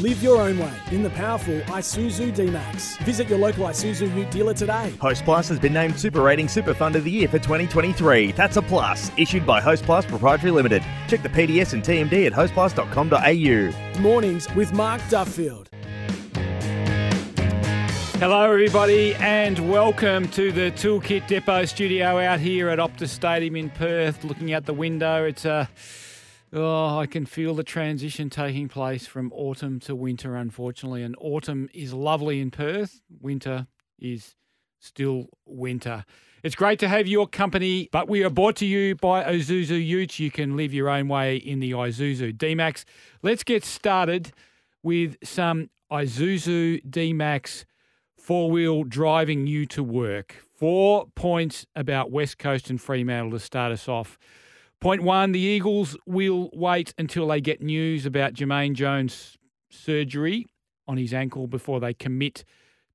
Live your own way in the powerful Isuzu D-Max. Visit your local Isuzu Ute dealer today. Host Plus has been named Super Rating Super Fund of the Year for 2023. That's a plus. Issued by Host Plus Proprietary Limited. Check the PDS and TMD at hostplus.com.au. Mornings with Mark Duffield. Hello, everybody, and welcome to the Toolkit Depot studio out here at Optus Stadium in Perth. Looking out the window, it's a oh, I can feel the transition taking place from autumn to winter, unfortunately. And autumn is lovely in Perth. Winter is still winter. It's great to have your company, but we are brought to you by Isuzu Utes. You can live your own way in the Isuzu D-Max. Let's get started with some Isuzu D-Max four-wheel driving you to work. Four points about West Coast and Fremantle to start us off. Point one, the Eagles will wait until they get news about Jermaine Jones' surgery on his ankle before they commit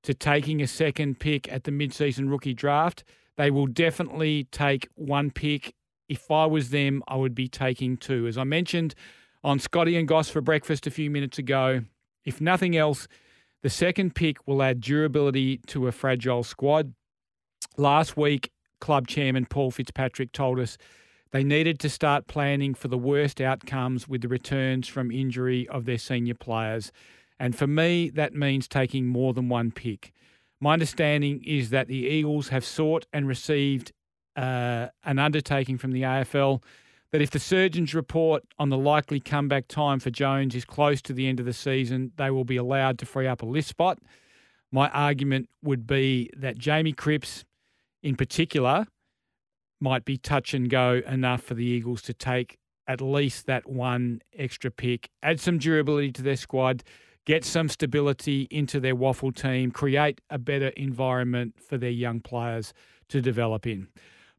to taking a second pick at the mid-season rookie draft. They will definitely take one pick. If I was them, I would be taking two. As I mentioned on Scotty and Goss for breakfast a few minutes ago, if nothing else, the second pick will add durability to a fragile squad. Last week, club chairman Paul Fitzpatrick told us they needed to start planning for the worst outcomes with the returns from injury of their senior players. And for me, that means taking more than one pick. My understanding is that the Eagles have sought and received uh, an undertaking from the AFL that if the surgeons report on the likely comeback time for Jones is close to the end of the season, they will be allowed to free up a list spot. My argument would be that Jamie Cripps, in particular, might be touch and go enough for the Eagles to take at least that one extra pick, add some durability to their squad, get some stability into their WAFL team, create a better environment for their young players to develop in.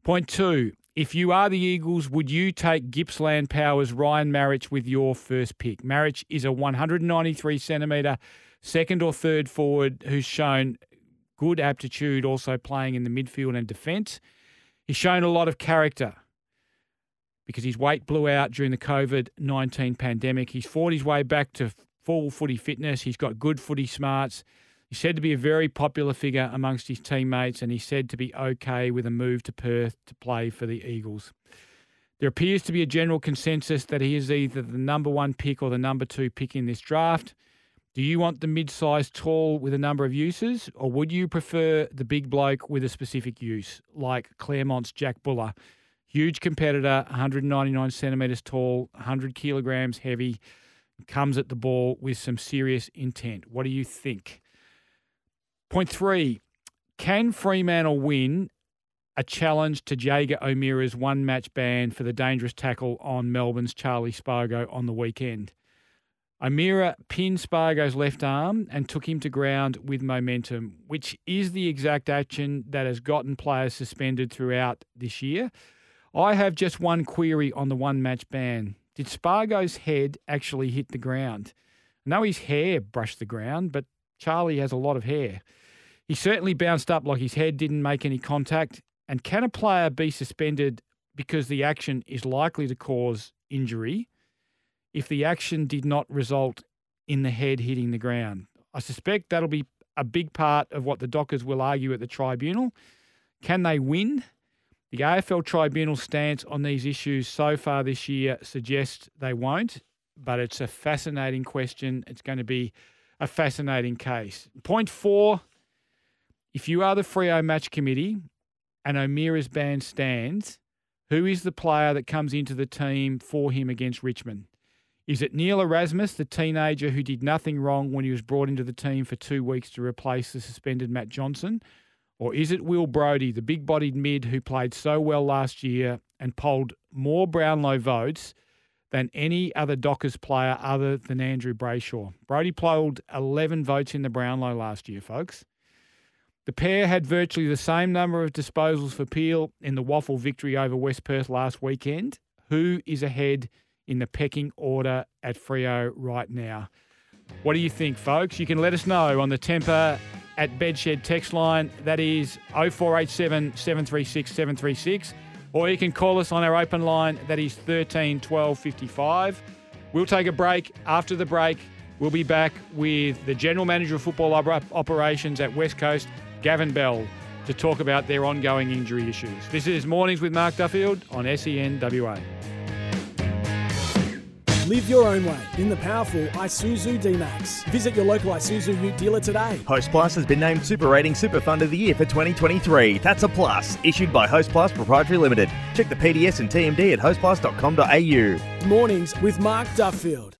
Point two, if you are the Eagles, would you take Gippsland Powers Ryan Maric with your first pick? Maric is a 193 centimetre second or third forward who's shown good aptitude, also playing in the midfield and defence. He's shown a lot of character because his weight blew out during the COVID 19 pandemic. He's fought his way back to full footy fitness. He's got good footy smarts. He's said to be a very popular figure amongst his teammates, and he's said to be okay with a move to Perth to play for the Eagles. There appears to be a general consensus that he is either the number one pick or the number two pick in this draft. Do you want the mid sized tall with a number of uses, or would you prefer the big bloke with a specific use, like Claremont's Jack Buller? Huge competitor, 199 centimetres tall, 100 kilograms heavy, comes at the ball with some serious intent. What do you think? Point three Can Fremantle win a challenge to Jaeger O'Meara's one match ban for the dangerous tackle on Melbourne's Charlie Spargo on the weekend? O'Meara pinned Spargo's left arm and took him to ground with momentum, which is the exact action that has gotten players suspended throughout this year. I have just one query on the one match ban. Did Spargo's head actually hit the ground? I know his hair brushed the ground, but Charlie has a lot of hair. He certainly bounced up like his head didn't make any contact. And can a player be suspended because the action is likely to cause injury if the action did not result in the head hitting the ground? I suspect that'll be a big part of what the Dockers will argue at the tribunal. Can they win? The AFL tribunal stance on these issues so far this year suggests they won't, but it's a fascinating question. It's going to be a fascinating case. Point four if you are the Freo match committee and O'Meara's ban stands, who is the player that comes into the team for him against Richmond? Is it Neil Erasmus, the teenager who did nothing wrong when he was brought into the team for two weeks to replace the suspended Matt Johnson? Or is it Will Brodie, the big bodied mid who played so well last year and polled more Brownlow votes than any other Dockers player other than Andrew Brayshaw? Brodie polled 11 votes in the Brownlow last year, folks. The pair had virtually the same number of disposals for Peel in the WAFL victory over West Perth last weekend. Who is ahead in the pecking order at Freo right now? What do you think, folks? You can let us know on the Tempur at Bedshed text line. That is 0487 736 736. Or you can call us on our open line. That is 13 12 55. We'll take a break. After the break, we'll be back with the General Manager of Football Operations at West Coast, Gavin Bell, to talk about their ongoing injury issues. This is Mornings with Mark Duffield on E SEN WA. Live your own way in the powerful Isuzu D-Max. Visit your local Isuzu Ute dealer today. Host Plus has been named Super Rating Super Fund of the Year for 2023. That's a plus. Issued by Host Plus Proprietary Limited. Check the PDS and TMD at hostplus.com.au. Mornings with Mark Duffield.